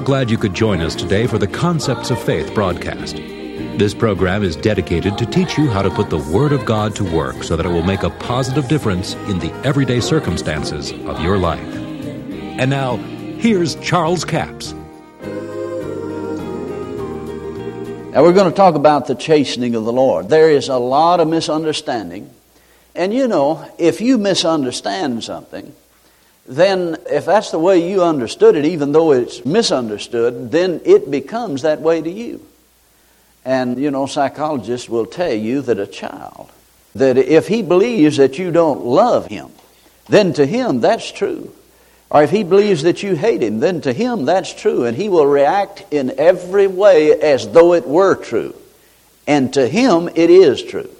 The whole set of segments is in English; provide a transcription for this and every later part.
We're glad you could join us today for the Concepts of Faith broadcast. This program is dedicated to teach you how to put the Word of God to work so that it will make a positive difference in the everyday circumstances of your life. And now, here's Charles Capps. Now, we're going to talk about the chastening of the Lord. There is a lot of misunderstanding. And you know, if you misunderstand something, then if that's the way you understood it, even though it's misunderstood, then it becomes that way to you. And, you know, psychologists will tell you that a child, that if he believes that you don't love him, then to him that's true. Or if he believes that you hate him, then to him that's true. And he will react in every way as though it were true. And to him it is true.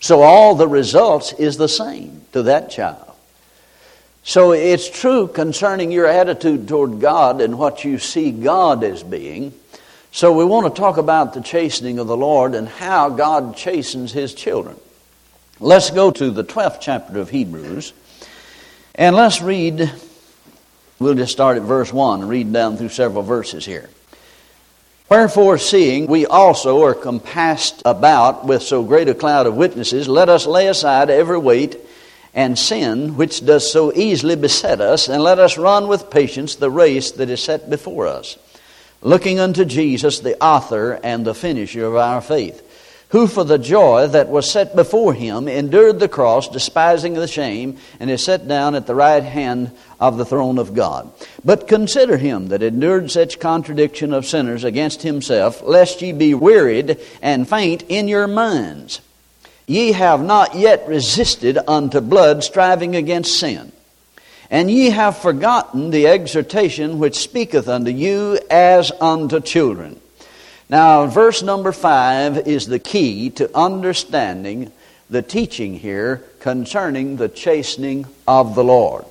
So all the results is the same to that child. So it's true concerning your attitude toward God and what you see God as being. So we want to talk about the chastening of the Lord and how God chastens his children. Let's go to the 12th chapter of Hebrews and let's read, we'll just start at verse 1 and read down through several verses here. Wherefore, seeing we also are compassed about with so great a cloud of witnesses, let us lay aside every weight and sin which does so easily beset us, and let us run with patience the race that is set before us looking unto Jesus, the author and the finisher of our faith, who for the joy that was set before him endured the cross, despising the shame, and is set down at the right hand of the throne of God. But consider him that endured such contradiction of sinners against himself, lest ye be wearied and faint in your minds. Ye have not yet resisted unto blood, striving against sin. And ye have forgotten the exhortation which speaketh unto you as unto children. Now, verse number five is the key to understanding the teaching here concerning the chastening of the Lord.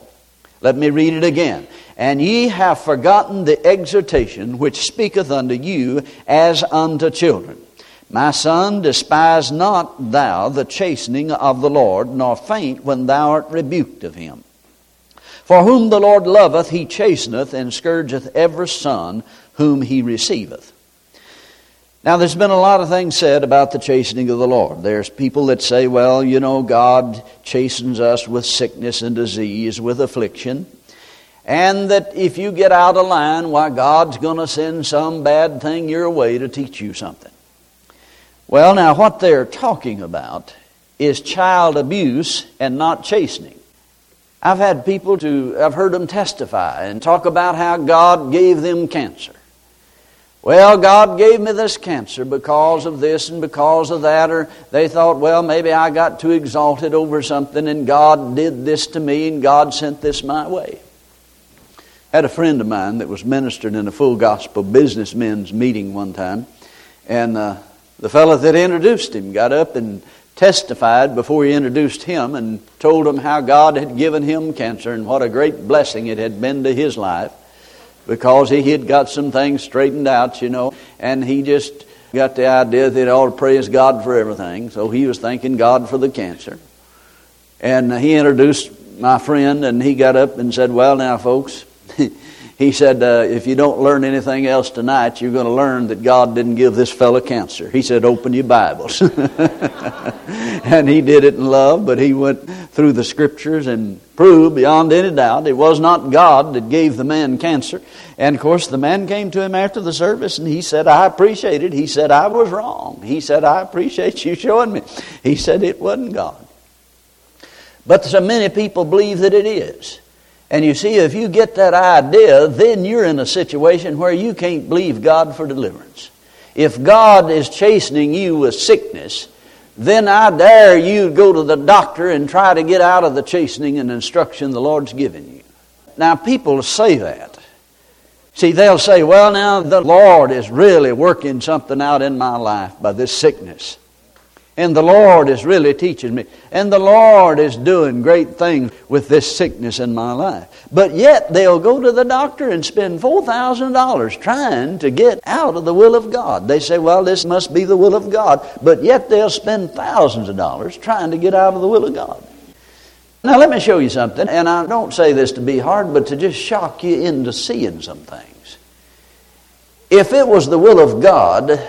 Let me read it again. And ye have forgotten the exhortation which speaketh unto you as unto children. My son, despise not thou the chastening of the Lord, nor faint when thou art rebuked of him. For whom the Lord loveth, he chasteneth and scourgeth every son whom he receiveth. Now, there's been a lot of things said about the chastening of the Lord. There's people that say, well, you know, God chastens us with sickness and disease, with affliction. And that if you get out of line, why, God's going to send some bad thing your way to teach you something. Well, now, what they're talking about is child abuse and not chastening. I've had people to, I've heard them testify and talk about how God gave them cancer. Well, God gave me this cancer because of this and because of that, or they thought, well, maybe I got too exalted over something and God did this to me and God sent this my way. I had a friend of mine that was ministered in a full gospel businessmen's meeting one time, and uh, the fellow that introduced him got up and testified before he introduced him and told him how God had given him cancer and what a great blessing it had been to his life because he had got some things straightened out, you know, and he just got the idea that he ought to praise God for everything. So he was thanking God for the cancer. And he introduced my friend, and he got up and said, Well, now, folks, he said, uh, if you don't learn anything else tonight, you're going to learn that God didn't give this fellow cancer. He said, open your Bibles. and he did it in love, but he went through the scriptures and proved beyond any doubt it was not God that gave the man cancer. And of course, the man came to him after the service and he said, I appreciate it. He said, I was wrong. He said, I appreciate you showing me. He said, it wasn't God. But so many people believe that it is. And you see, if you get that idea, then you're in a situation where you can't believe God for deliverance. If God is chastening you with sickness, then I dare you go to the doctor and try to get out of the chastening and instruction the Lord's given you. Now, people say that. See, they'll say, well, now the Lord is really working something out in my life by this sickness. And the Lord is really teaching me. And the Lord is doing great things with this sickness in my life. But yet they'll go to the doctor and spend $4,000 trying to get out of the will of God. They say, well, this must be the will of God. But yet they'll spend thousands of dollars trying to get out of the will of God. Now, let me show you something. And I don't say this to be hard, but to just shock you into seeing some things. If it was the will of God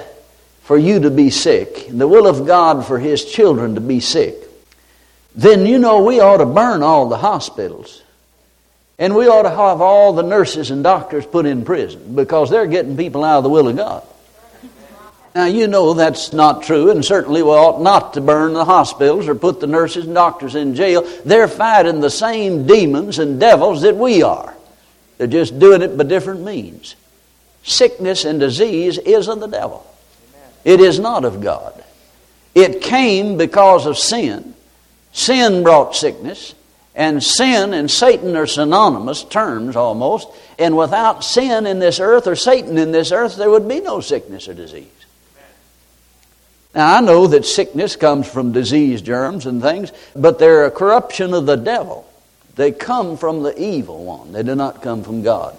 for you to be sick, and the will of God for His children to be sick, then you know we ought to burn all the hospitals. And we ought to have all the nurses and doctors put in prison because they're getting people out of the will of God. Now, you know that's not true, and certainly we ought not to burn the hospitals or put the nurses and doctors in jail. They're fighting the same demons and devils that we are. They're just doing it by different means. Sickness and disease is of the devil, it is not of God. It came because of sin. Sin brought sickness, and sin and Satan are synonymous terms almost. And without sin in this earth or Satan in this earth, there would be no sickness or disease. Now, I know that sickness comes from disease germs and things, but they're a corruption of the devil. They come from the evil one, they do not come from God.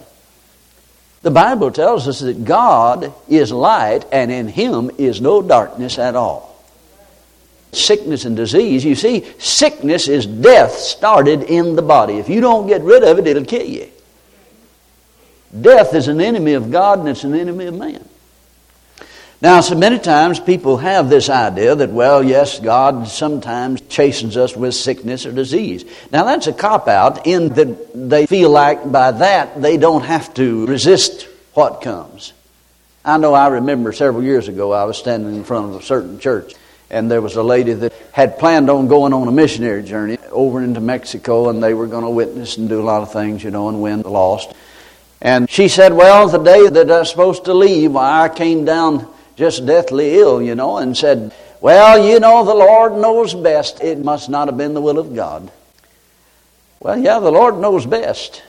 The Bible tells us that God is light, and in Him is no darkness at all. Sickness and disease, you see, sickness is death started in the body. If you don't get rid of it, it'll kill you. Death is an enemy of God and it's an enemy of man. Now, so many times people have this idea that, well, yes, God sometimes chastens us with sickness or disease. Now, that's a cop out in that they feel like by that they don't have to resist what comes. I know I remember several years ago I was standing in front of a certain church and there was a lady that had planned on going on a missionary journey over into Mexico and they were going to witness and do a lot of things, you know, and win the lost. And she said, Well, the day that I was supposed to leave, I came down just deathly ill, you know, and said, Well, you know, the Lord knows best. It must not have been the will of God. Well, yeah, the Lord knows best.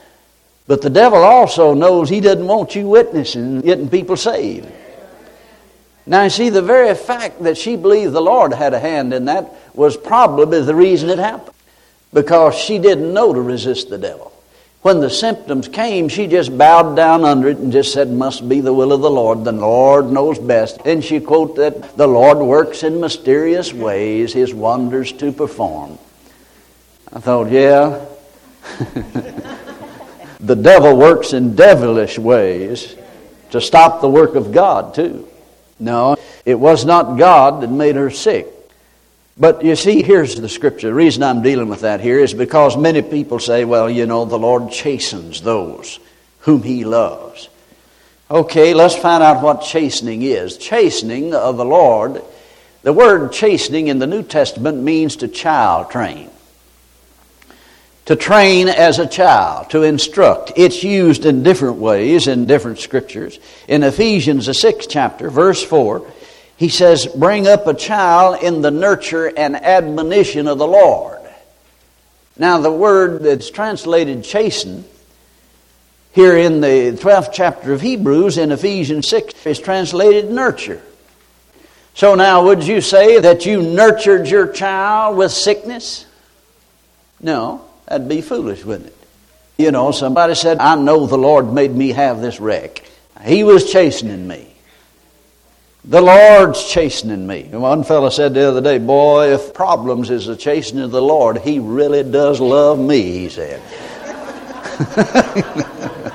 But the devil also knows he doesn't want you witnessing, getting people saved. Now, you see, the very fact that she believed the Lord had a hand in that was probably the reason it happened. Because she didn't know to resist the devil. When the symptoms came, she just bowed down under it and just said, Must be the will of the Lord. The Lord knows best. And she quoted that the Lord works in mysterious ways, his wonders to perform. I thought, yeah. the devil works in devilish ways to stop the work of God, too. No, it was not God that made her sick. But you see, here's the scripture. The reason I'm dealing with that here is because many people say, well, you know, the Lord chastens those whom He loves. Okay, let's find out what chastening is. Chastening of the Lord, the word chastening in the New Testament means to child train. To train as a child, to instruct. It's used in different ways in different scriptures. In Ephesians, the sixth chapter, verse 4, he says, Bring up a child in the nurture and admonition of the Lord. Now, the word that's translated chasten here in the 12th chapter of Hebrews in Ephesians 6 is translated nurture. So now, would you say that you nurtured your child with sickness? No, that'd be foolish, wouldn't it? You know, somebody said, I know the Lord made me have this wreck. He was chastening me. The Lord's chastening me. One fellow said the other day, Boy, if problems is the chastening of the Lord, He really does love me, he said.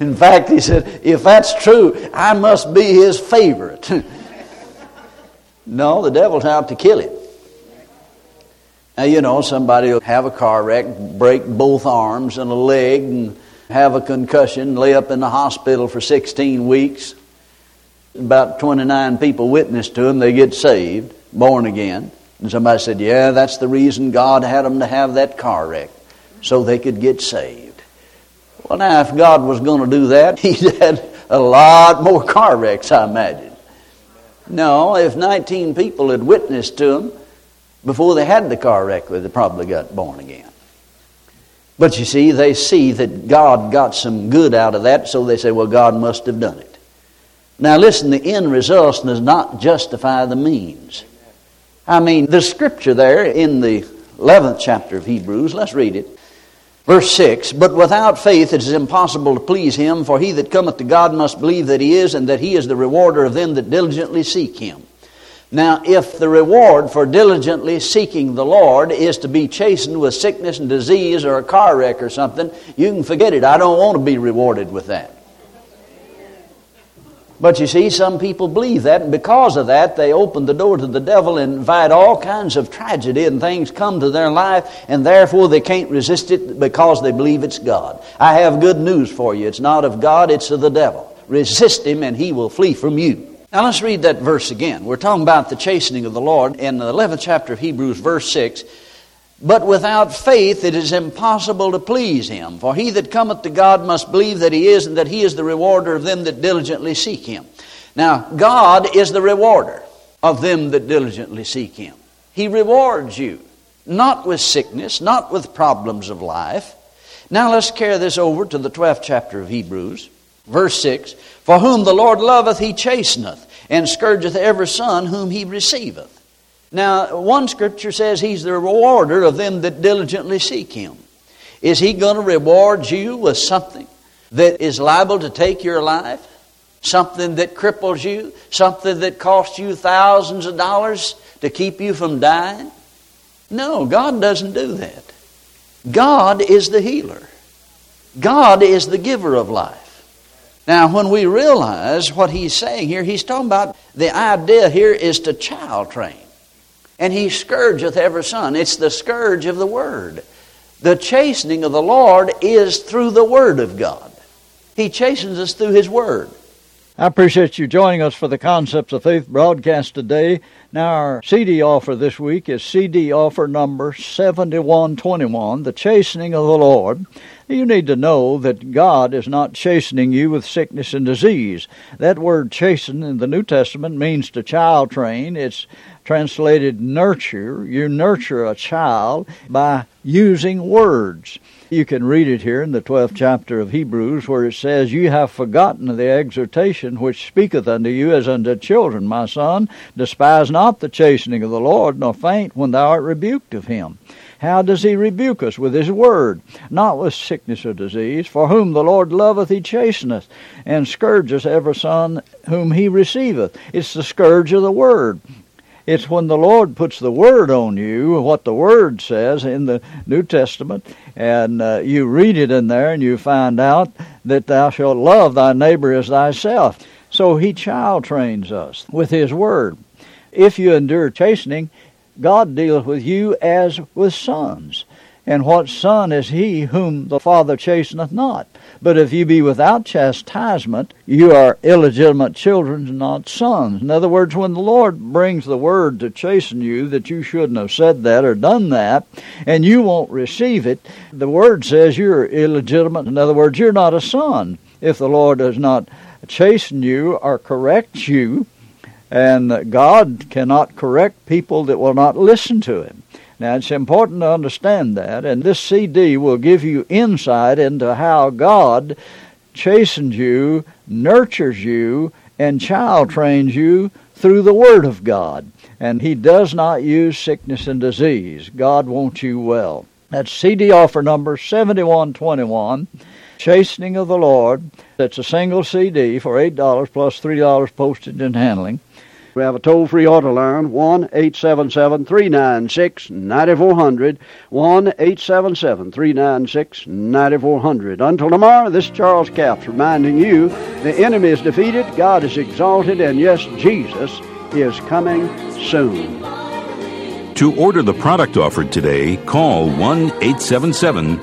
In fact, he said, if that's true, I must be his favorite. no, the devil's out to kill him. Now, you know, somebody will have a car wreck, break both arms and a leg, and have a concussion, lay up in the hospital for 16 weeks about 29 people witness to him, they get saved, born again. And somebody said, Yeah, that's the reason God had them to have that car wreck, so they could get saved. Well, now, if God was going to do that, He'd had a lot more car wrecks, I imagine. No, if 19 people had witnessed to him before they had the car wreck, they probably got born again. But you see, they see that God got some good out of that, so they say, well, God must have done it. Now, listen, the end result does not justify the means. I mean, the scripture there in the 11th chapter of Hebrews, let's read it. Verse 6 But without faith it is impossible to please him, for he that cometh to God must believe that he is, and that he is the rewarder of them that diligently seek him. Now, if the reward for diligently seeking the Lord is to be chastened with sickness and disease or a car wreck or something, you can forget it. I don't want to be rewarded with that. But you see, some people believe that, and because of that, they open the door to the devil and invite all kinds of tragedy and things come to their life, and therefore they can't resist it because they believe it's God. I have good news for you. It's not of God, it's of the devil. Resist him, and he will flee from you. Now let's read that verse again. We're talking about the chastening of the Lord in the 11th chapter of Hebrews, verse 6. But without faith it is impossible to please him. For he that cometh to God must believe that he is, and that he is the rewarder of them that diligently seek him. Now, God is the rewarder of them that diligently seek him. He rewards you, not with sickness, not with problems of life. Now let's carry this over to the 12th chapter of Hebrews, verse 6. For whom the Lord loveth, he chasteneth, and scourgeth every son whom he receiveth. Now, one scripture says he's the rewarder of them that diligently seek him. Is he going to reward you with something that is liable to take your life? Something that cripples you? Something that costs you thousands of dollars to keep you from dying? No, God doesn't do that. God is the healer. God is the giver of life. Now, when we realize what he's saying here, he's talking about the idea here is to child train. And he scourgeth every son. It's the scourge of the Word. The chastening of the Lord is through the Word of God. He chastens us through His Word. I appreciate you joining us for the Concepts of Faith broadcast today. Now, our CD offer this week is CD offer number 7121, The Chastening of the Lord. You need to know that God is not chastening you with sickness and disease. That word chasten in the New Testament means to child train. It's translated nurture. You nurture a child by using words. You can read it here in the 12th chapter of Hebrews where it says, You have forgotten the exhortation which speaketh unto you as unto children, my son. Despise not the chastening of the Lord, nor faint when thou art rebuked of him. How does he rebuke us? With his word, not with sickness or disease. For whom the Lord loveth, he chasteneth, and scourgeth every son whom he receiveth. It's the scourge of the word. It's when the Lord puts the Word on you, what the Word says in the New Testament, and uh, you read it in there and you find out that thou shalt love thy neighbor as thyself. So He child trains us with His Word. If you endure chastening, God deals with you as with sons. And what son is he whom the Father chasteneth not? But if you be without chastisement, you are illegitimate children, not sons. In other words, when the Lord brings the word to chasten you that you shouldn't have said that or done that, and you won't receive it, the word says you're illegitimate. In other words, you're not a son. If the Lord does not chasten you or correct you, and God cannot correct people that will not listen to Him. Now, it's important to understand that, and this CD will give you insight into how God chastens you, nurtures you, and child trains you through the Word of God. And He does not use sickness and disease. God wants you well. That's CD offer number 7121, Chastening of the Lord. That's a single CD for $8 plus $3 postage and handling. We have a toll free order line 1 877 396 9400. 1 877 396 9400. Until tomorrow, this is Charles Capps reminding you the enemy is defeated, God is exalted, and yes, Jesus is coming soon. To order the product offered today, call 1 877